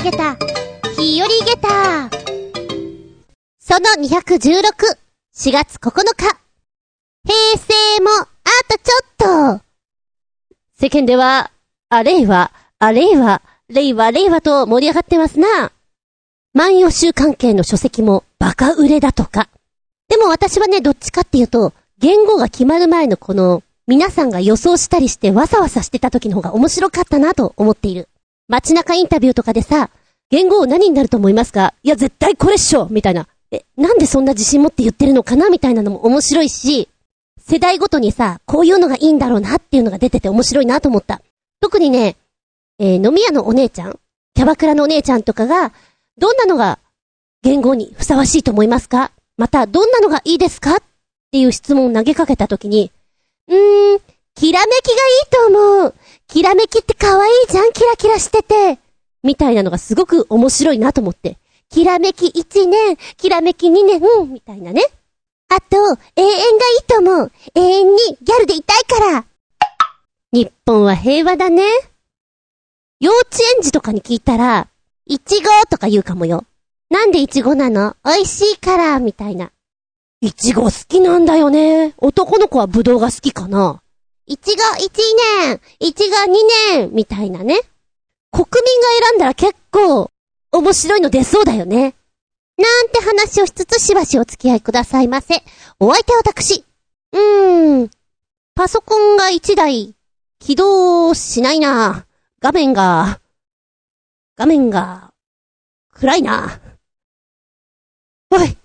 あげた、日和ゲタその216、4月9日。平成も、あとちょっと。世間では、あれいは、あれいは、れいはれいはと盛り上がってますな。万葉集関係の書籍もバカ売れだとか。でも私はね、どっちかっていうと、言語が決まる前のこの、皆さんが予想したりしてわさわさしてた時の方が面白かったなと思っている。街中インタビューとかでさ、言語を何になると思いますか？いや、絶対これっしょみたいな。え、なんでそんな自信持って言ってるのかな？みたいなのも面白いし、世代ごとにさ、こういうのがいいんだろうなっていうのが出てて面白いなと思った。特にね、えー、飲み屋のお姉ちゃん、キャバクラのお姉ちゃんとかが、どんなのが言語にふさわしいと思いますか？また、どんなのがいいですか？っていう質問を投げかけたときに、うーん、きらめきがいいと思う。きらめきって可愛いじゃん、キラキラしてて。みたいなのがすごく面白いなと思って。きらめき1年、きらめき2年、みたいなね。あと、永遠がいいと思う。永遠にギャルでいたいから。日本は平和だね。幼稚園児とかに聞いたら、いちごとか言うかもよ。なんでいちごなの？美味しいから、みたいな。いちご好きなんだよね。男の子はぶどうが好きかな。いちご1年、いちご2年、みたいなね。国民が選んだら結構、面白いの出そうだよね。なんて話をしつつしばしお付き合いくださいませ。お相手は私。うーん。パソコンが1台、起動しないな。画面が、画面が、暗いな。おい、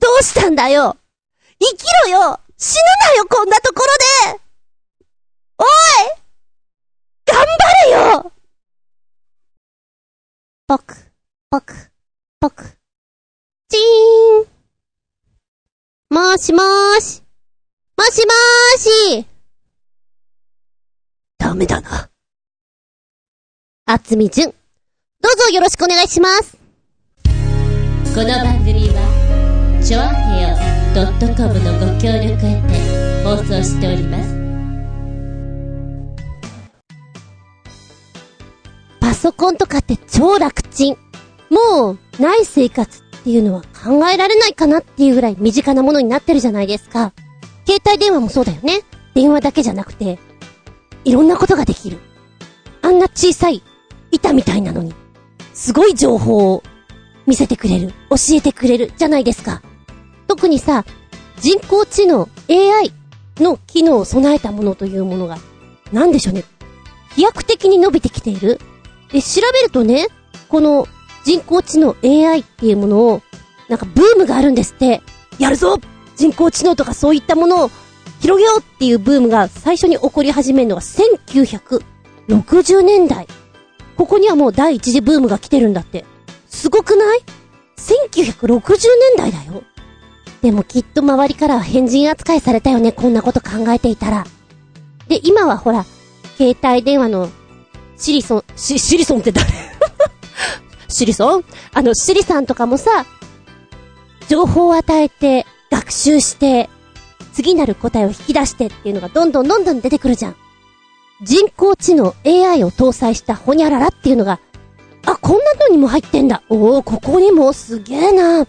どうしたんだよ生きろよ死ぬなよこんなところでおい頑張れよぽく、ぽく、ぽく。チーン。もーしもーし。もしもーし。ダメだな。あつみじゅん。どうぞよろしくお願いします。この番組は、ちょあへよ .com のご協力へて放送しております。ソコンとかって超楽ちん。もう、ない生活っていうのは考えられないかなっていうぐらい身近なものになってるじゃないですか。携帯電話もそうだよね。電話だけじゃなくて、いろんなことができる。あんな小さい板みたいなのに、すごい情報を見せてくれる、教えてくれるじゃないですか。特にさ、人工知能、AI の機能を備えたものというものが、なんでしょうね。飛躍的に伸びてきている。で、調べるとね、この人工知能 AI っていうものを、なんかブームがあるんですって。やるぞ人工知能とかそういったものを広げようっていうブームが最初に起こり始めるのが1960年代。ここにはもう第一次ブームが来てるんだって。すごくない ?1960 年代だよ。でもきっと周りからは変人扱いされたよね、こんなこと考えていたら。で、今はほら、携帯電話のシリソン、シ、シリソンって誰？シリソン？あの、シリさんとかもさ、情報を与えて、学習して、次なる答えを引き出してっていうのがどんどんどんどん出てくるじゃん。人工知能 AI を搭載したホニャララっていうのが、あ、こんなのにも入ってんだ。おお、ここにもすげえな。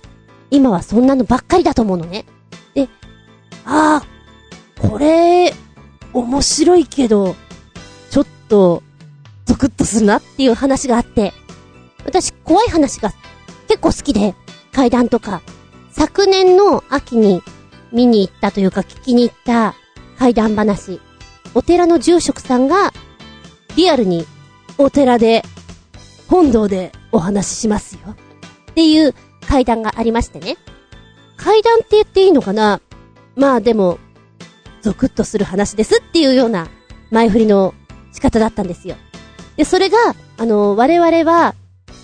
今はそんなのばっかりだと思うのね。で、ああ、これ、面白いけど、ちょっと、ゾクッとするなっていう話があって、私怖い話が結構好きで、階段とか、昨年の秋に見に行ったというか聞きに行った階段話。お寺の住職さんが、リアルにお寺で、本堂でお話ししますよ。っていう階段がありましてね。階段って言っていいのかな？まあでも、ゾクッとする話ですっていうような前振りの仕方だったんですよ。で、それが、あの、我々は、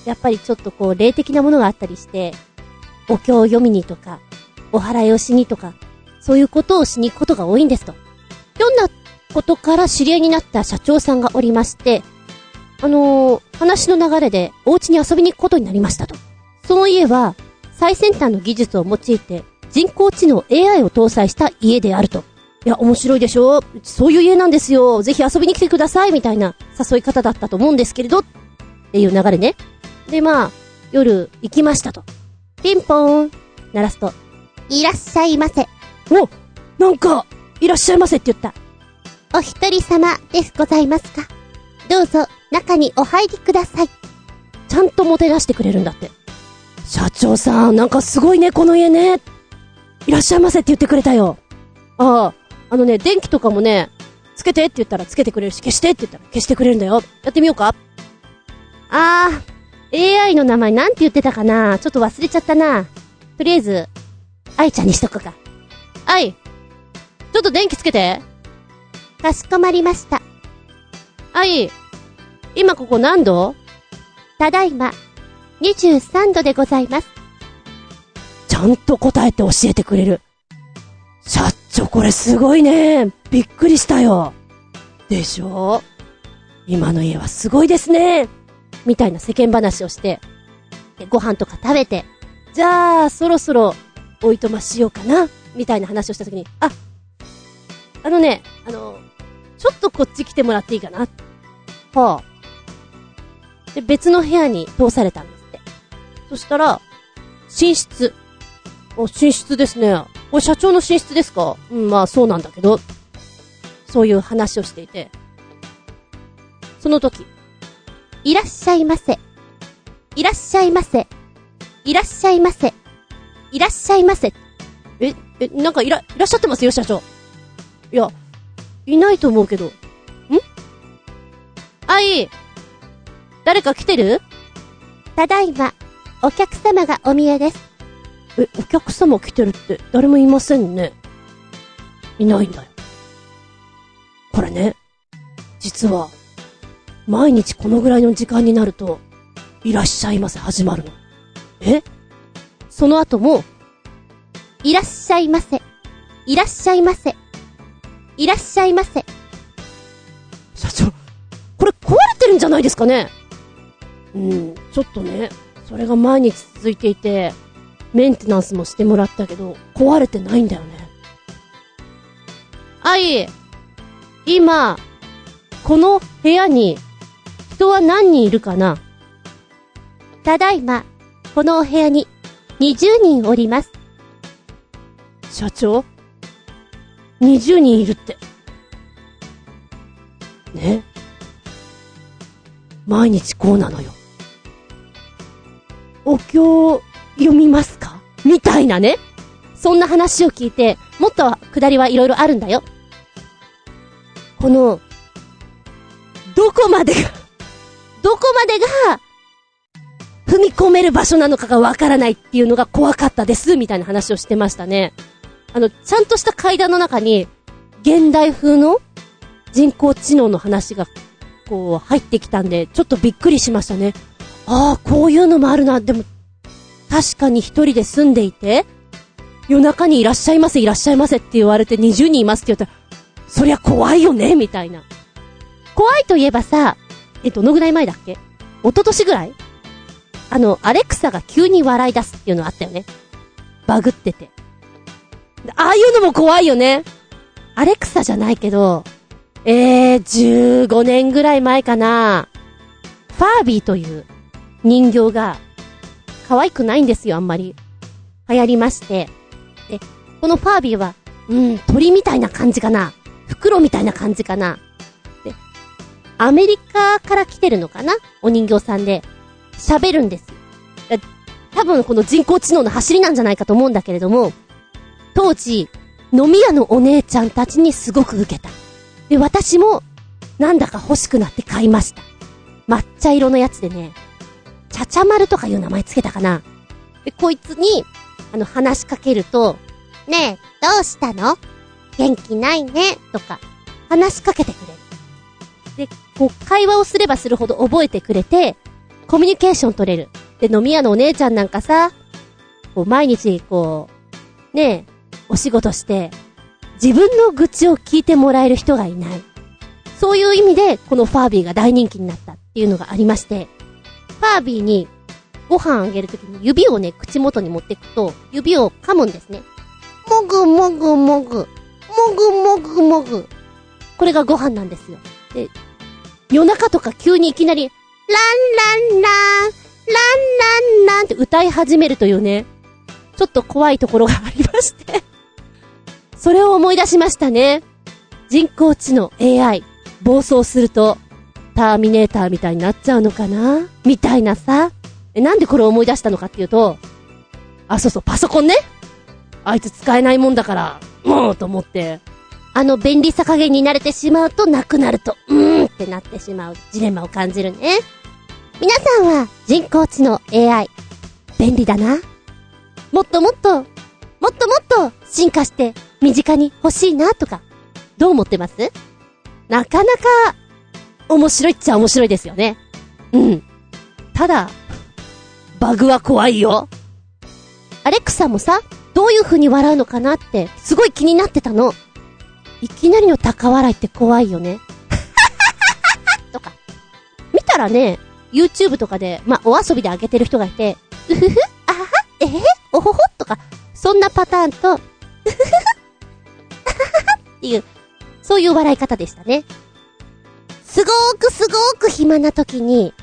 やっぱりちょっとこう、霊的なものがあったりして、お経を読みにとか、お祓いをしにとか、そういうことをしに行くことが多いんですと。ひょんなことから知り合いになった社長さんがおりまして、あのー、話の流れでお家に遊びに行くことになりましたと。その家は、最先端の技術を用いて、人工知能 AI を搭載した家であると。いや、面白いでしょ？そういう家なんですよ。ぜひ遊びに来てください。みたいな誘い方だったと思うんですけれど、っていう流れね。で、まあ、夜行きましたと。ピンポーン鳴らすと、いらっしゃいませ。おなんか、いらっしゃいませって言った。お一人様ですございますか？どうぞ、中にお入りください。ちゃんともてなしてくれるんだって。社長さん、なんかすごいね、この家ね。いらっしゃいませって言ってくれたよ。ああ、あのね、電気とかもね、つけてって言ったらつけてくれるし、消してって言ったら消してくれるんだよ。やってみようかあー、AI の名前なんて言ってたかなちょっと忘れちゃったな。とりあえず、愛ちゃんにしとくか。愛、ちょっと電気つけて。かしこまりました。愛、今ここ何度？ただいま、23度でございます。ちゃんと答えて教えてくれる。社長これすごいね。びっくりしたよ。でしょ？今の家はすごいですね。みたいな世間話をして、ご飯とか食べて、じゃあ、そろそろ、おいとましようかな、みたいな話をしたときに、あ、あのね、あの、ちょっとこっち来てもらっていいかな。はあ。で、別の部屋に通されたんですって。そしたら、寝室。お、寝室ですね。これ社長の寝室ですか？うん、まあそうなんだけど。そういう話をしていて。その時、いらっしゃいませ。いらっしゃいませ。いらっしゃいませ。いらっしゃいませ。え、え、なんかいら、いらっしゃってます？よ、社長。いや、いないと思うけど。ん？あい、誰か来てる？ただいま、お客様がお見えです。え、お客様来てるって誰もいませんね。いないんだよ。これね、実は、毎日このぐらいの時間になると、いらっしゃいませ始まるの。え？その後も、いらっしゃいませ。いらっしゃいませ。いらっしゃいませ。社長、これ壊れてるんじゃないですかね？うん、ちょっとね、それが毎日続いていて、メンテナンスもしてもらったけど、壊れてないんだよね。あい、今、この部屋に、人は何人いるかな？ただいま、このお部屋に、20人おります。社長 ?20 人いるって。ね？毎日こうなのよ。お経読みますたいなね。そんな話を聞いて、もっと下りはいろいろあるんだよ。この、どこまでが、どこまでが、踏み込める場所なのかがわからないっていうのが怖かったです、みたいな話をしてましたね。あの、ちゃんとした階段の中に、現代風の人工知能の話が、こう、入ってきたんで、ちょっとびっくりしましたね。ああ、こういうのもあるな。でも、確かに一人で住んでいて、夜中にいらっしゃいませ、いらっしゃいませって言われて20人いますって言ったら、そりゃ怖いよね、みたいな。怖いといえばさ、え、どのぐらい前だっけ？一昨年ぐらい？あの、アレクサが急に笑い出すっていうのあったよね。バグってて。ああいうのも怖いよね。アレクサじゃないけど、えー、15年ぐらい前かな。ファービーという人形が、可愛くないんですよ、あんまり。流行りまして。で、このファービーは、うん、鳥みたいな感じかな。袋みたいな感じかな。で、アメリカから来てるのかな？お人形さんで。喋るんです。多分この人工知能の走りなんじゃないかと思うんだけれども、当時、飲み屋のお姉ちゃんたちにすごく受けた。で、私も、なんだか欲しくなって買いました。抹茶色のやつでね、ちゃちゃ丸とかいう名前つけたかな。で、こいつに、あの、話しかけると、ねえ、どうしたの？元気ないね、とか、話しかけてくれる。で、こう、会話をすればするほど覚えてくれて、コミュニケーション取れる。で、飲み屋のお姉ちゃんなんかさ、こう、毎日、こう、ねえ、お仕事して、自分の愚痴を聞いてもらえる人がいない。そういう意味で、このファービーが大人気になったっていうのがありまして、ファービーにご飯あげるときに指をね、口元に持っていくと、指を噛むんですね。もぐもぐもぐ。もぐもぐもぐ。これがご飯なんですよ。で、夜中とか急にいきなり、ランランラン。ランランって歌い始めるというね、ちょっと怖いところがありまして。それを思い出しましたね。人工知能 AI、暴走すると、ターミネーターみたいになっちゃうのかな？みたいなさ。え、なんでこれを思い出したのかっていうと、あ、そうそう、パソコンね。あいつ使えないもんだから、もうと思って、あの便利さ加減に慣れてしまうとなくなると、うーんってなってしまうジレンマを感じるね。皆さんは人工知能 AI、便利だな。もっともっと、もっともっと進化して身近に欲しいなとか、どう思ってます？なかなか面白いっちゃ面白いですよね。うん。ただ、バグは怖いよ。アレックサもさ、どういう風に笑うのかなって、すごい気になってたの。いきなりの高笑いって怖いよね。とか。見たらね、YouTube とかで、まあ、お遊びで上げてる人がいて、うふふ、あはは、えへ、おほほ、とか、そんなパターンと、うふふ、あははっていう、そういう笑い方でしたね。すごーくすごーく暇な時に、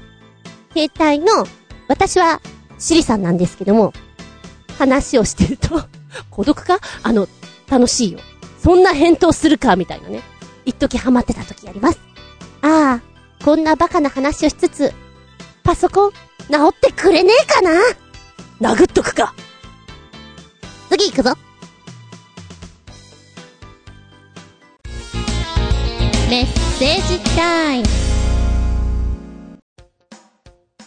携帯の、私は、シリさんなんですけども、話をしてると、孤独か？あの、楽しいよ。そんな返答するか？みたいなね。一時ハマってた時あります。ああ、こんなバカな話をしつつ、パソコン、直ってくれねえかな？殴っとくか。次行くぞ。メッセージタイム。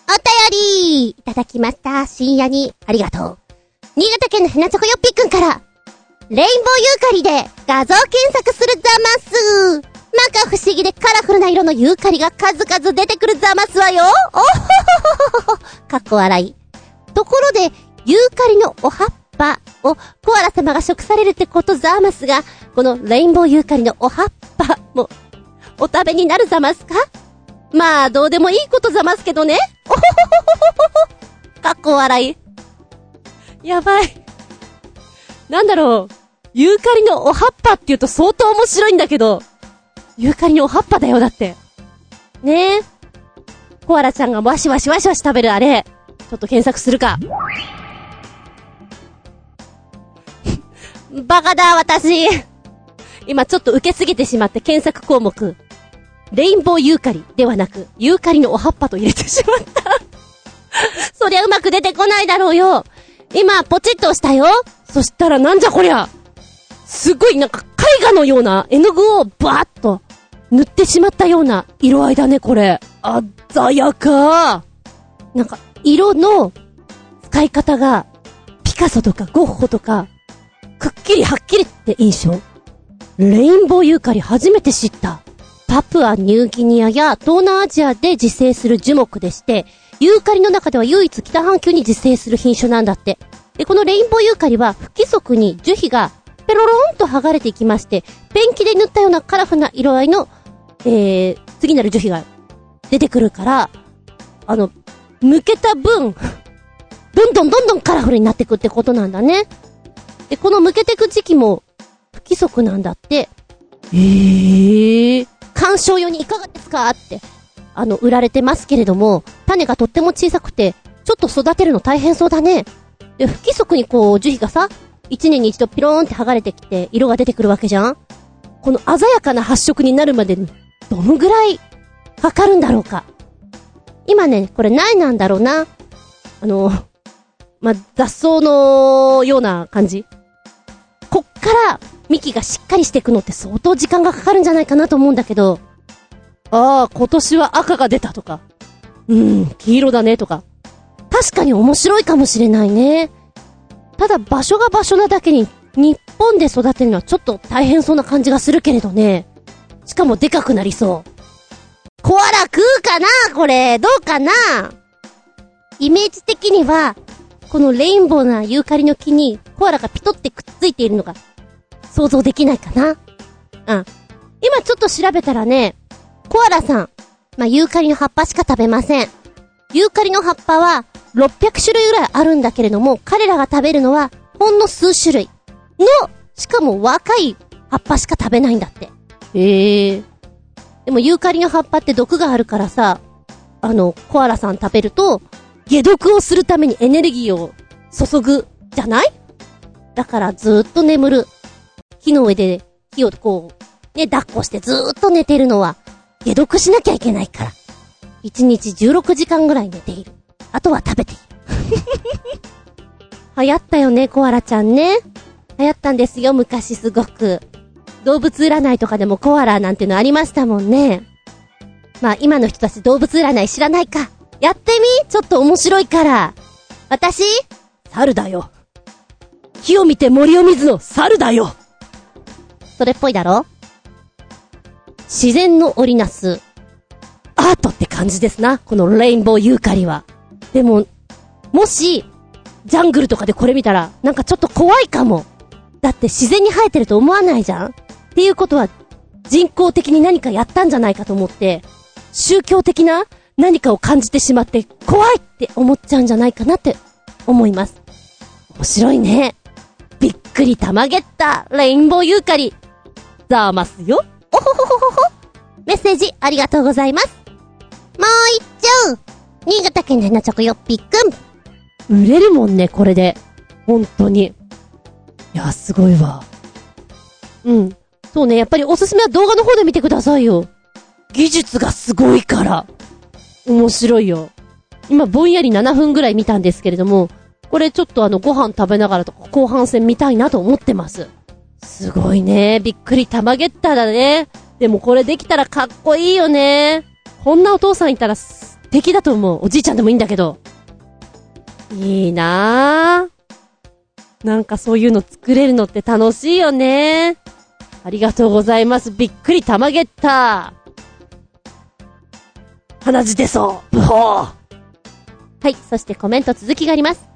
お便りいただきました。深夜に、ありがとう。新潟県のひなちょこよっぴーくんから、レインボーユーカリで画像検索するザマス。まか不思議でカラフルな色のユーカリが数々出てくるザマスはよ。おほほほほほ。かっこ笑い。ところで、ユーカリのお葉っぱをコアラ様が食されるってことザマスが、このレインボーユーカリのお葉っぱも、お食べになるザマスか？まあ、どうでもいいことざますけどね。おほほほほほほ。かっこ笑い。やばい。なんだろう。ユーカリのお葉っぱって言うと相当面白いんだけど、ユーカリのお葉っぱだよ、だって。ねえ。コアラちゃんがワシワシワシワシ食べるあれ、ちょっと検索するか。バカだ、私。今ちょっと受けすぎてしまって検索項目。レインボーユーカリではなく、ユーカリのお葉っぱと入れてしまった。そりゃうまく出てこないだろうよ。今、ポチッと押したよ。そしたらなんじゃこりゃ。すごいなんか絵画のような絵の具をバーッと塗ってしまったような色合いだね、これ。鮮やか。なんか、色の使い方が、ピカソとかゴッホとか、くっきりはっきりって印象。レインボーユーカリ初めて知った。パプアニューギニアや東南アジアで自生する樹木でして、ユーカリの中では唯一北半球に自生する品種なんだって。で、このレインボーユーカリは不規則に樹皮がペロローンと剥がれていきまして、ペンキで塗ったようなカラフルな色合いの、えー、次なる樹皮が出てくるから、あの、剥けた分、どんどんどんどんカラフルになってくってことなんだね。で、この剥けてく時期も不規則なんだって。えー、鑑賞用にいかがですか？って、あの、売られてますけれども、種がとっても小さくて、ちょっと育てるの大変そうだね。で、不規則にこう、樹皮がさ、一年に一度ピローンって剥がれてきて、色が出てくるわけじゃんこの鮮やかな発色になるまでに、どのぐらい、かかるんだろうか？今ね、これ苗なんだろうな。あの、ま雑草のような感じ。こっから、幹がしっかりしていくのって相当時間がかかるんじゃないかなと思うんだけど、ああ、今年は赤が出たとか、うん、黄色だねとか。確かに面白いかもしれないね。ただ場所が場所なだけに、日本で育てるのはちょっと大変そうな感じがするけれどね。しかもでかくなりそう。コアラ食うかなこれ、どうかな？イメージ的には、このレインボーなユーカリの木にコアラがピトってくっついているのが想像できないかな？うん。今ちょっと調べたらね、コアラさん、まあ、ユーカリの葉っぱしか食べません。ユーカリの葉っぱは600種類ぐらいあるんだけれども、彼らが食べるのはほんの数種類の、しかも若い葉っぱしか食べないんだって。へえ。でもユーカリの葉っぱって毒があるからさ、あの、コアラさん食べると、解毒をするためにエネルギーを注ぐ、じゃない？だからずーっと眠る。木の上で木をこう、ね、抱っこしてずーっと寝てるのは、解毒しなきゃいけないから。1日16時間ぐらい寝ている。あとは食べている。流行ったよね、コアラちゃんね。流行ったんですよ、昔すごく。動物占いとかでもコアラなんてのありましたもんね。まあ今の人たち動物占い知らないか。やってみちょっと面白いから。私？猿だよ。火を見て森を見ずの猿だよ。それっぽいだろ？自然の織りなす、アートって感じですな。このレインボーユーカリは。でも、もし、ジャングルとかでこれ見たら、なんかちょっと怖いかも。だって自然に生えてると思わないじゃん？っていうことは、人工的に何かやったんじゃないかと思って、宗教的な何かを感じてしまって、怖いって思っちゃうんじゃないかなって思います。面白いね。びっくりたまげった、レインボーユーカリ。ざますよ。おほほほほほ。メッセージありがとうございます。もう一丁。新潟県でのチョコよっぴっくん。売れるもんね、これで。本当に。いや、すごいわ。うん。そうね、やっぱりおすすめは動画の方で見てくださいよ。技術がすごいから。面白いよ。今、ぼんやり7分ぐらい見たんですけれども、これちょっとあの、ご飯食べながらとか、後半戦見たいなと思ってます。すごいね。びっくりたまげっただね。でもこれできたらかっこいいよね。こんなお父さんいたら素敵だと思う。おじいちゃんでもいいんだけど。いいなぁ。なんかそういうの作れるのって楽しいよね。ありがとうございます。びっくりたまげった。鼻血出そう。ブホー。はい、そしてコメント続きがあります。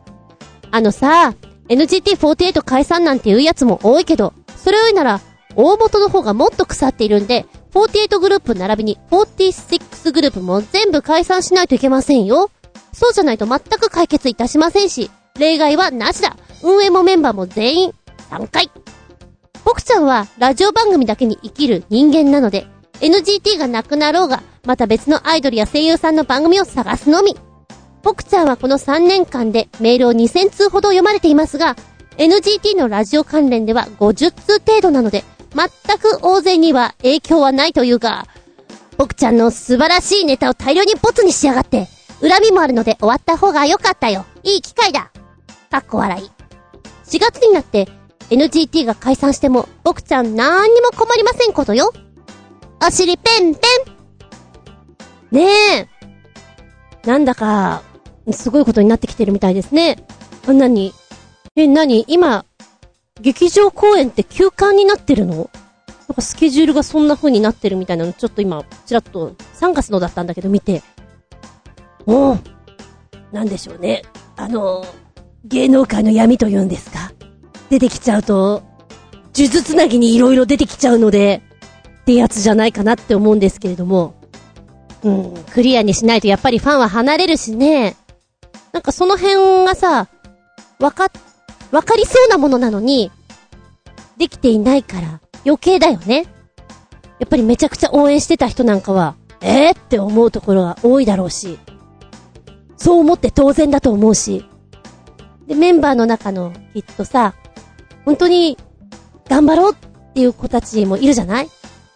あのさ、NGT48 解散なんていうやつも多いけど、それを言うなら、大元の方がもっと腐っているんで、48グループ並びに46グループも全部解散しないといけませんよ。そうじゃないと全く解決いたしませんし、例外はなしだ。運営もメンバーも全員、3回。僕ちゃんはラジオ番組だけに生きる人間なので、NGT がなくなろうが、また別のアイドルや声優さんの番組を探すのみ。僕ちゃんはこの3年間でメールを2000通ほど読まれていますが、NGT のラジオ関連では50通程度なので、全く大勢には影響はないというか、僕ちゃんの素晴らしいネタを大量にボツにしやがって、恨みもあるので終わった方が良かったよ。いい機会だ。かっこ笑い。4月になって NGT が解散しても、僕ちゃんなんにも困りませんことよ。お尻ペンペン。ねえ。なんだか、すごいことになってきてるみたいですね。あ、なにえ、なに今、劇場公演って休館になってるの？なんかスケジュールがそんな風になってるみたいなの、ちょっと今、ちらっと3月のだったんだけど見て、おうなんでしょうね。あの、芸能界の闇というんですか？出てきちゃうと、呪術つなぎに色々出てきちゃうので、ってやつじゃないかなって思うんですけれども、うん、クリアにしないとやっぱりファンは離れるしね。なんかその辺がさ、わか、わかりそうなものなのに、できていないから余計だよね。やっぱりめちゃくちゃ応援してた人なんかは、えー、って思うところが多いだろうし、そう思って当然だと思うし、で、メンバーの中のきっとさ、本当に頑張ろうっていう子たちもいるじゃない？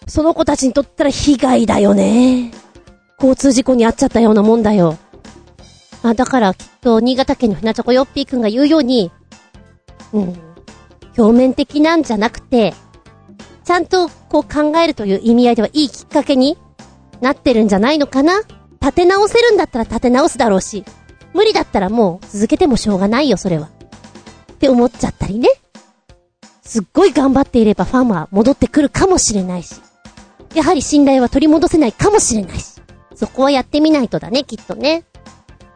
その子たちにとったら被害だよね。交通事故に遭っちゃったようなもんだよ。あ、だからきっと新潟県のひなちょこよっぴーくんが言うように、うん、表面的なんじゃなくて、ちゃんとこう考えるという意味合いではいいきっかけになってるんじゃないのかな？立て直せるんだったら立て直すだろうし、無理だったらもう続けてもしょうがないよ、それは。って思っちゃったりね。すっごい頑張っていればファンは戻ってくるかもしれないし、やはり信頼は取り戻せないかもしれないし、そこはやってみないとだね、きっとね。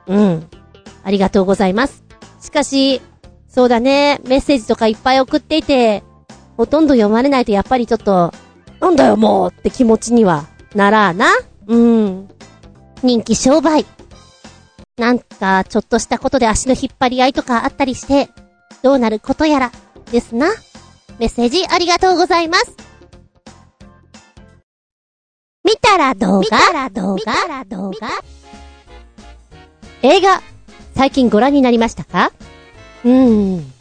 うん。ありがとうございます。しかし、そうだね、メッセージとかいっぱい送っていて、ほとんど読まれないとやっぱりちょっと、なんだよもうって気持ちにはならあな。うん。人気商売。なんか、ちょっとしたことで足の引っ張り合いとかあったりして、どうなることやら、ですな。メッセージありがとうございます。見たら動画見たら動画見たら動画映画、最近ご覧になりましたか？うーん。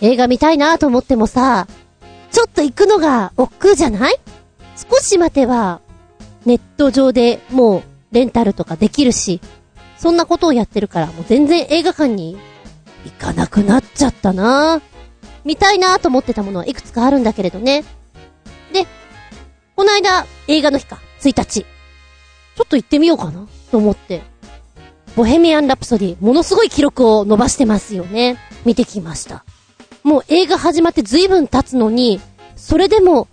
映画見たいなと思ってもさ、ちょっと行くのが億劫じゃない？少し待てば、ネット上でもうレンタルとかできるし、そんなことをやってるからもう全然映画館に行かなくなっちゃったな見たいなと思ってたものはいくつかあるんだけれどね。で、この間映画の日か、1日。ちょっと行ってみようかなと思って。ボヘミアン・ラプソディ、ものすごい記録を伸ばしてますよね。見てきました。もう映画始まって随分経つのに、それでも、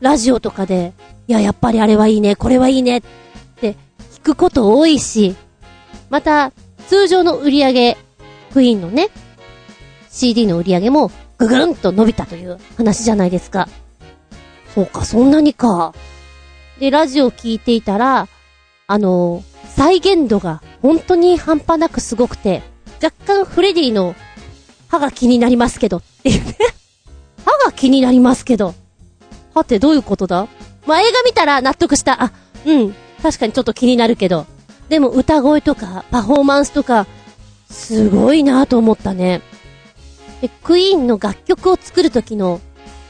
ラジオとかで、いや、やっぱりあれはいいね、これはいいね、って聞くこと多いし、また、通常の売り上げ、クイーンのね、CD の売り上げも、ぐぐんと伸びたという話じゃないですか。そうか、そんなにか。で、ラジオ聞いていたら、あの再現度が本当に半端なくすごくて、若干フレディの歯が気になりますけど、っていうね。歯が気になりますけど。歯ってどういうことだ？まあ、映画見たら納得した。あ、うん。確かにちょっと気になるけど。でも歌声とかパフォーマンスとか、すごいなと思ったね。で、クイーンの楽曲を作る時の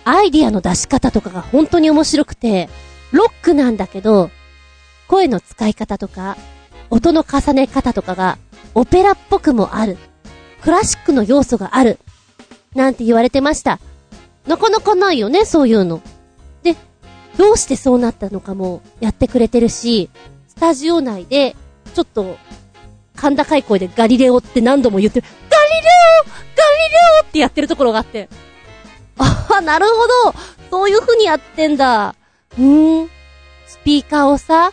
アイディアの出し方とかが本当に面白くて、ロックなんだけど、声の使い方とか、音の重ね方とかが、オペラっぽくもある。クラシックの要素がある。なんて言われてました。なかなかないよね、そういうの。で、どうしてそうなったのかもやってくれてるし、スタジオ内で、ちょっと、甲高い声でガリレオって何度も言ってる。ガリレオガリレオってやってるところがあって。ああ、なるほどそういう風にやってんだ。うーん。スピーカーをさ、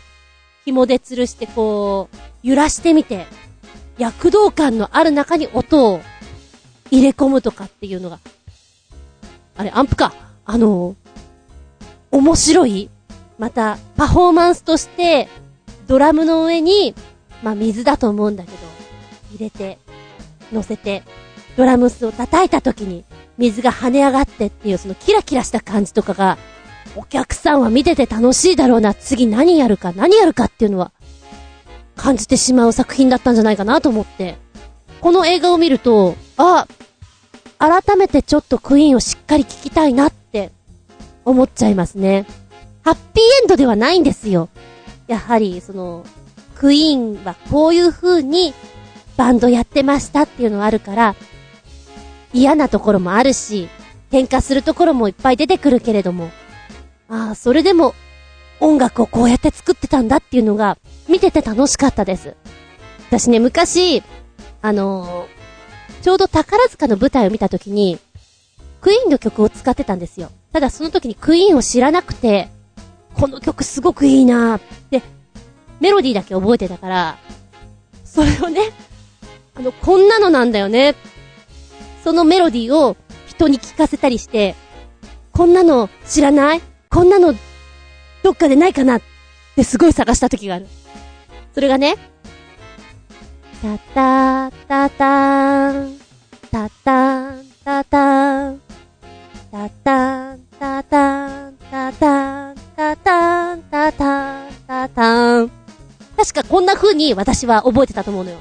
紐で吊るしてこう、揺らしてみて、躍動感のある中に音を入れ込むとかっていうのが、あれ、アンプか。あの、面白い。また、パフォーマンスとして、ドラムの上に、まあ、水だと思うんだけど、入れて、乗せて、ドラムスを叩いた時に、水が跳ね上がってっていう、そのキラキラした感じとかが、お客さんは見てて楽しいだろうな、次何やるか、何やるかっていうのは、感じてしまう作品だったんじゃないかなと思って。この映画を見ると、あ、改めてちょっとクイーンをしっかり聞きたいなって思っちゃいますね。ハッピーエンドではないんですよ。やはり、その、クイーンはこういう風にバンドやってましたっていうのはあるから、嫌なところもあるし、喧嘩するところもいっぱい出てくるけれども、ああ、それでも音楽をこうやって作ってたんだっていうのが見てて楽しかったです。私ね、昔、あのーちょうど宝塚の舞台を見た時に、クイーンの曲を使ってたんですよ。ただその時にクイーンを知らなくて、この曲すごくいいなーって、メロディーだけ覚えてたから、それをね、あの、こんなのなんだよね。そのメロディーを人に聞かせたりして、こんなの知らないこんなの、どっかでないかなってすごい探した時がある。それがね、たたーたたーん、たたーんたたーん、たたーんたたーん、たたーんたたーん、たたーんたたーん。確かこんな風に私は覚えてたと思うのよ。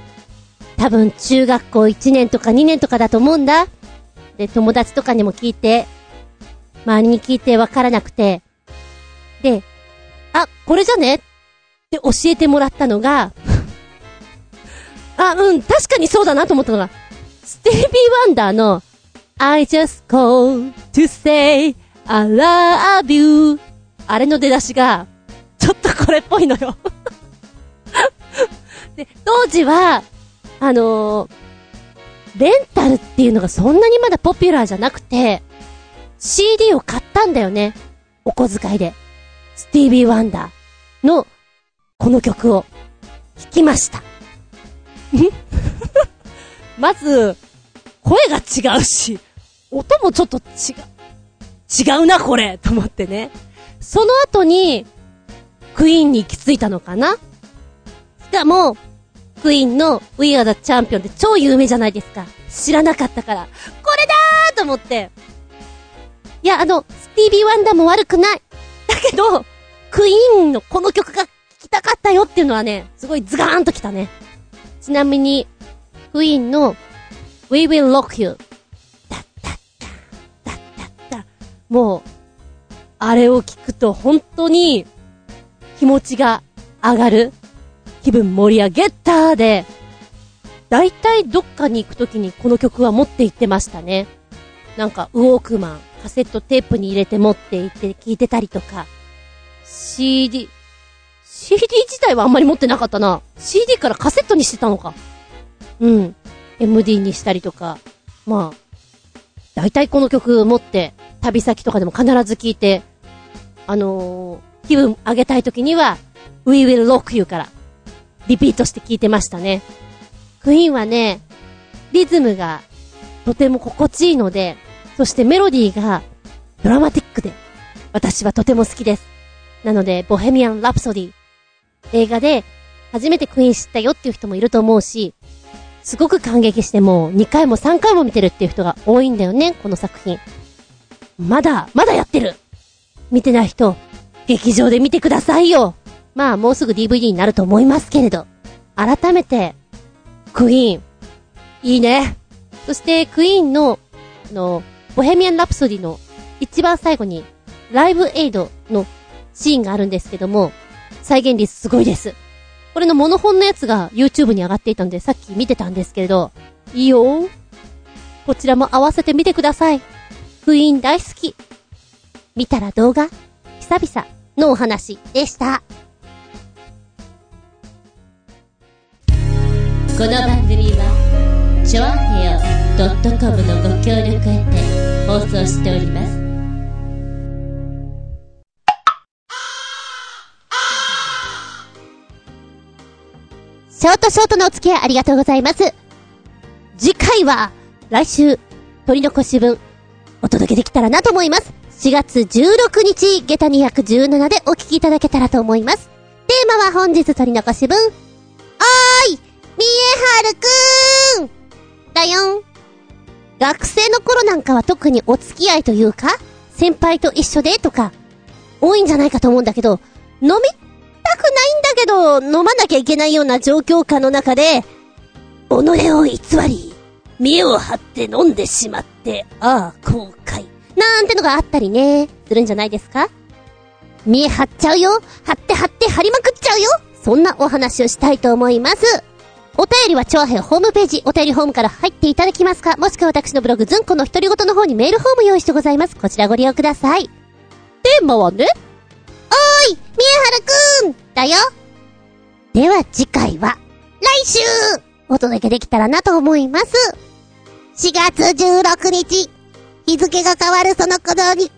多分中学校1年とか2年とかだと思うんだ。で、友達とかにも聞いて、周りに聞いてわからなくて、で、あ、これじゃね？って教えてもらったのが、あ、うん、確かにそうだなと思ったのが、スティービー・ワンダーの I just call to say I love you あれの出だしが、ちょっとこれっぽいのよ。で、当時は、あのーレンタルっていうのがそんなにまだポピュラーじゃなくて、CD を買ったんだよね。お小遣いで。スティービー・ワンダーの、この曲を、弾きました。まず、声が違うし、音もちょっと違う。違うな、これと思ってね。その後に、クイーンに行き着いたのかなしかも、クイーンの We Are the Champion って超有名じゃないですか。知らなかったから。これだーと思って。いや、あの、スティービー・ワンダーも悪くない。だけど、クイーンのこの曲が聴きたかったよっていうのはね、すごいズガーンときたね。ちなみに、クイーンの We Will Rock You。ダッダッダッダッダッダもう、あれを聞くと本当に気持ちが上がる。気分盛り上げたーで、だいたいどっかに行くときにこの曲は持って行ってましたね。なんか、ウォークマン、カセットテープに入れて持って行って聞いてたりとか、CD、CD 自体はあんまり持ってなかったな。CD からカセットにしてたのか。うん。MD にしたりとか。まあ、だいたいこの曲持って、旅先とかでも必ず聴いて、あのー、気分上げたい時には、We Will Rock You から、リピートして聴いてましたね。クイーンはね、リズムがとても心地いいので、そしてメロディーがドラマティックで、私はとても好きです。なので、ボヘミアン・ラプソディ、映画で初めてクイーン知ったよっていう人もいると思うし、すごく感激してもう2回も3回も見てるっていう人が多いんだよね、この作品。まだ、まだやってる見てない人、劇場で見てくださいよまあ、もうすぐ DVD になると思いますけれど、改めて、クイーン、いいね。そして、クイーンの、あの、ボヘミアン・ラプソディの一番最後に、ライブエイドのシーンがあるんですけども、再現率すごいです。これのモノホンのやつが YouTube に上がっていたので、さっき見てたんですけれど、いいよこちらも合わせて見てください。クイーン大好き。見たら動画久々のお話でした。この番組は、ちょあへよ .com のご協力へて放送しております。ショートショートのお付き合いありがとうございます。次回は、来週、取り残し分、お届けできたらなと思います。4月16日、下駄217でお聞きいただけたらと思います。テーマは本日取り残し分、おーいみえはるくーんだよん。学生の頃なんかは特にお付き合いというか、先輩と一緒でとか、多いんじゃないかと思うんだけど、飲みたくないんだけど、飲まなきゃいけないような状況下の中で、己を偽り、見栄を張って飲んでしまって、ああ、後悔。なんてのがあったりね、するんじゃないですか？見え張っちゃうよ張って張って張りまくっちゃうよそんなお話をしたいと思います。お便りは、超平ホームページ、お便りホームから入っていただきますか？もしくは私のブログ、ずんこの独り言の方にメールフォーム用意してございます。こちらご利用ください。テーマはね、おーいみえはるくんだよでは次回は、来週お届けできたらなと思います。4月16日、日付が変わるその頃に、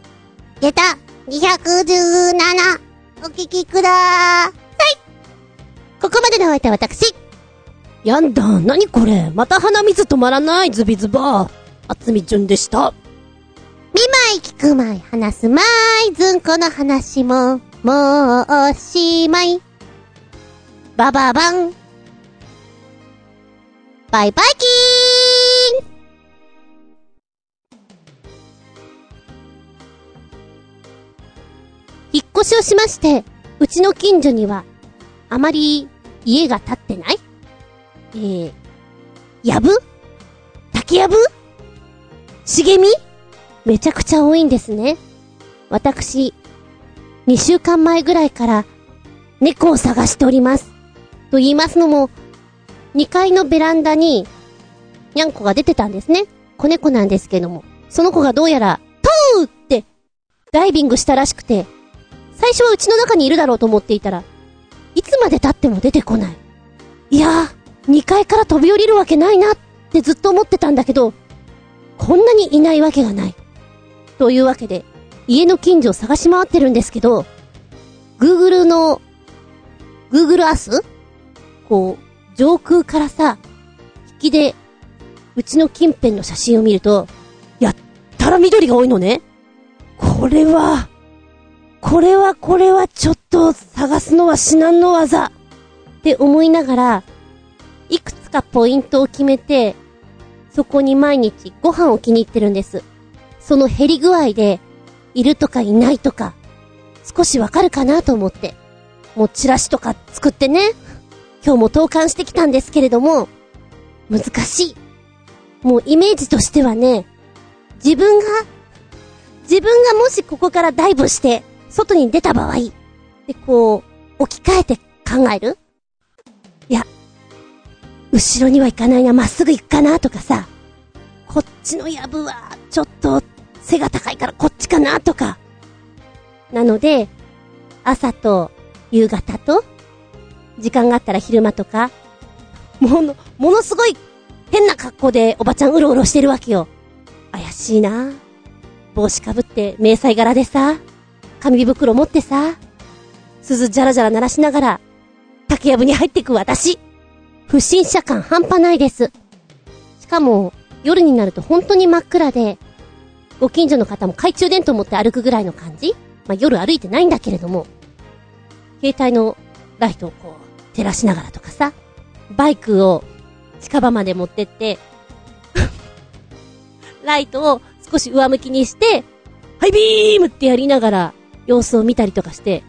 下駄217、お聞きください。ここまでのお相手は私、やんだ、なにこれまた鼻水止まらない、ズビズバー。あつみちゅんでした。見舞い聞くまい話すまいずんこの話も、もうおしまい。バババン。バイバイキーン引っ越しをしまして、うちの近所には、あまり家が建ってないえー、やぶ？竹やぶ？茂み？めちゃくちゃ多いんですね。私、2週間前ぐらいから猫を探しております。と言いますのも、2階のベランダに、にゃんこが出てたんですね。子猫なんですけども。その子がどうやら、トーって、ダイビングしたらしくて、最初はうちの中にいるだろうと思っていたら、いつまで経っても出てこない。いやー、2階から飛び降りるわけないなってずっと思ってたんだけど、こんなにいないわけがない。というわけで、家の近所を探し回ってるんですけど、Google の、Google Earth? こう、上空からさ、引きで、うちの近辺の写真を見ると、やったら緑が多いのね。これは、これはこれはちょっと探すのは至難の技。って思いながら、いくつかポイントを決めて、そこに毎日ご飯を気に入ってるんです。その減り具合で、いるとかいないとか、少しわかるかなと思って。もうチラシとか作ってね、今日も投函してきたんですけれども、難しい。もうイメージとしてはね、自分が、自分がもしここからダイブして、外に出た場合、で、こう、置き換えて考える、後ろには行かないな、まっすぐ行くかなとかさ、こっちのやぶは、ちょっと、背が高いからこっちかなとか。なので、朝と夕方と、時間があったら昼間とか、もの、ものすごい変な格好でおばちゃんうろうろしてるわけよ。怪しいな帽子かぶって迷彩柄でさ、紙袋持ってさ、鈴じゃらじゃら鳴らしながら、竹やぶに入ってく私。不審者感半端ないです。しかも、夜になると本当に真っ暗で、ご近所の方も懐中電灯持って歩くぐらいの感じ？まあ、夜歩いてないんだけれども、携帯のライトをこう、照らしながらとかさ、バイクを近場まで持ってって ライトを少し上向きにして、ハイビームってやりながら様子を見たりとかして、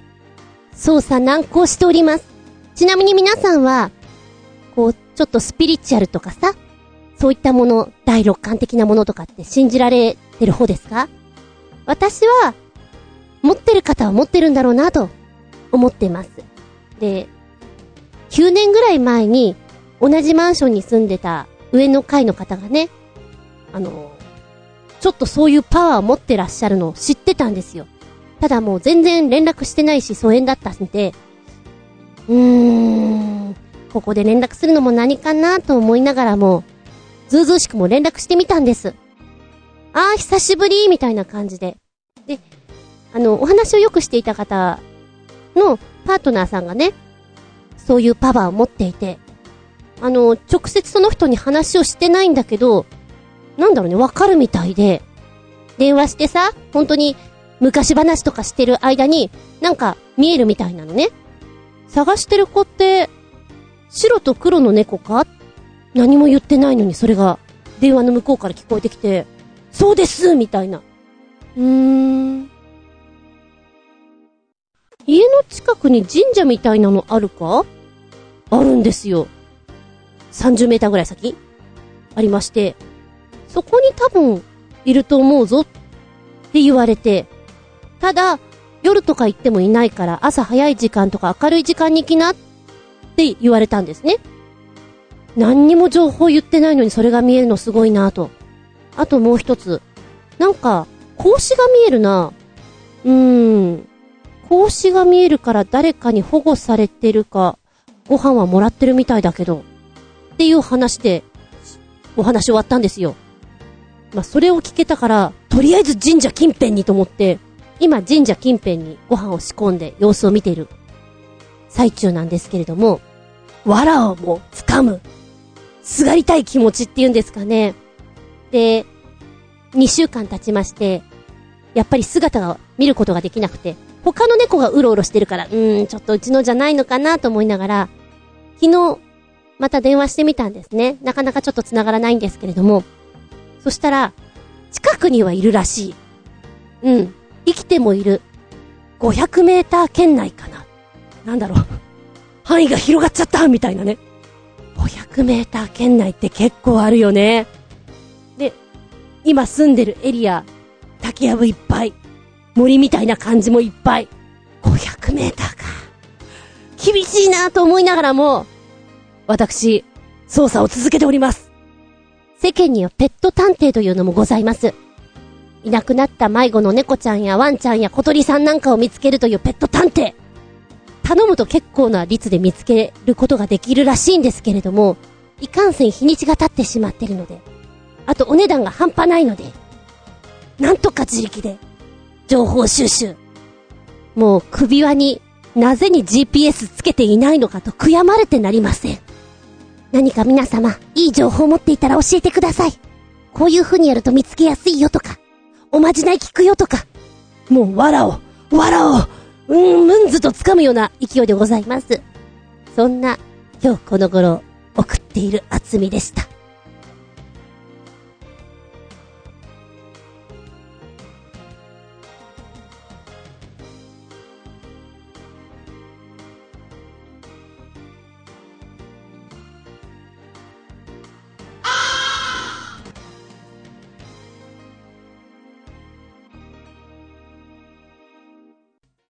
操作難航しております。ちなみに皆さんは、こう、ちょっとスピリチュアルとかさ、そういったもの、第六感的なものとかって信じられてる方ですか？私は、持ってる方は持ってるんだろうなと思ってます。で、9年ぐらい前に同じマンションに住んでた上の階の方がね、あの、ちょっとそういうパワーを持ってらっしゃるのを知ってたんですよ。ただもう全然連絡してないし疎遠だったんで、うーん、ここで連絡するのも何かなと思いながらも、ずうずうしくも連絡してみたんです。あー、久しぶりみたいな感じで。で、あの、お話をよくしていた方のパートナーさんがね、そういうパワーを持っていて、あの、直接その人に話をしてないんだけど、なんだろうね、わかるみたいで、電話してさ、本当に昔話とかしてる間に、なんか見えるみたいなのね。探してる子って、白と黒の猫か？何も言ってないのにそれが電話の向こうから聞こえてきて、そうですみたいな。うーん。家の近くに神社みたいなのあるか？あるんですよ。30メーターぐらい先ありまして、そこに多分いると思うぞって言われて、ただ、夜とか行ってもいないから朝早い時間とか明るい時間に行きなってって言われたんですね。何にも情報言ってないのにそれが見えるのすごいなと。あともう一つ。なんか、格子が見えるな。うーん。格子が見えるから誰かに保護されてるか、ご飯はもらってるみたいだけど、っていう話で、お話終わったんですよ。まあ、それを聞けたから、とりあえず神社近辺にと思って、今神社近辺にご飯を仕込んで様子を見ている最中なんですけれども、藁をも掴む、すがりたい気持ちっていうんですかね。で、2週間経ちまして、やっぱり姿を見ることができなくて、他の猫がうろうろしてるから、うーん、ちょっとうちのじゃないのかなと思いながら、昨日、また電話してみたんですね。なかなかちょっと繋がらないんですけれども。そしたら、近くにはいるらしい。うん。生きてもいる。500メーター圏内かな。なんだろう。範囲が広がっちゃったみたいなね。500メーター圏内って結構あるよね。で、今住んでるエリア、竹やぶいっぱい。森みたいな感じもいっぱい。500メーターか。厳しいなと思いながらも、私、捜査を続けております。世間にはペット探偵というのもございます。いなくなった迷子の猫ちゃんやワンちゃんや小鳥さんなんかを見つけるというペット探偵。頼むと結構な率で見つけることができるらしいんですけれども、いかんせん日にちが経ってしまってるので、あとお値段が半端ないので、なんとか自力で情報収集。もう首輪になぜに GPS つけていないのかと悔やまれてなりません。何か皆様、いい情報を持っていたら教えてください。こういう風にやると見つけやすいよとか、おまじない聞くよとか、もうわらを、わらを、うん、ムンズと掴むような勢いでございます。そんな、今日この頃、送っている厚みでした。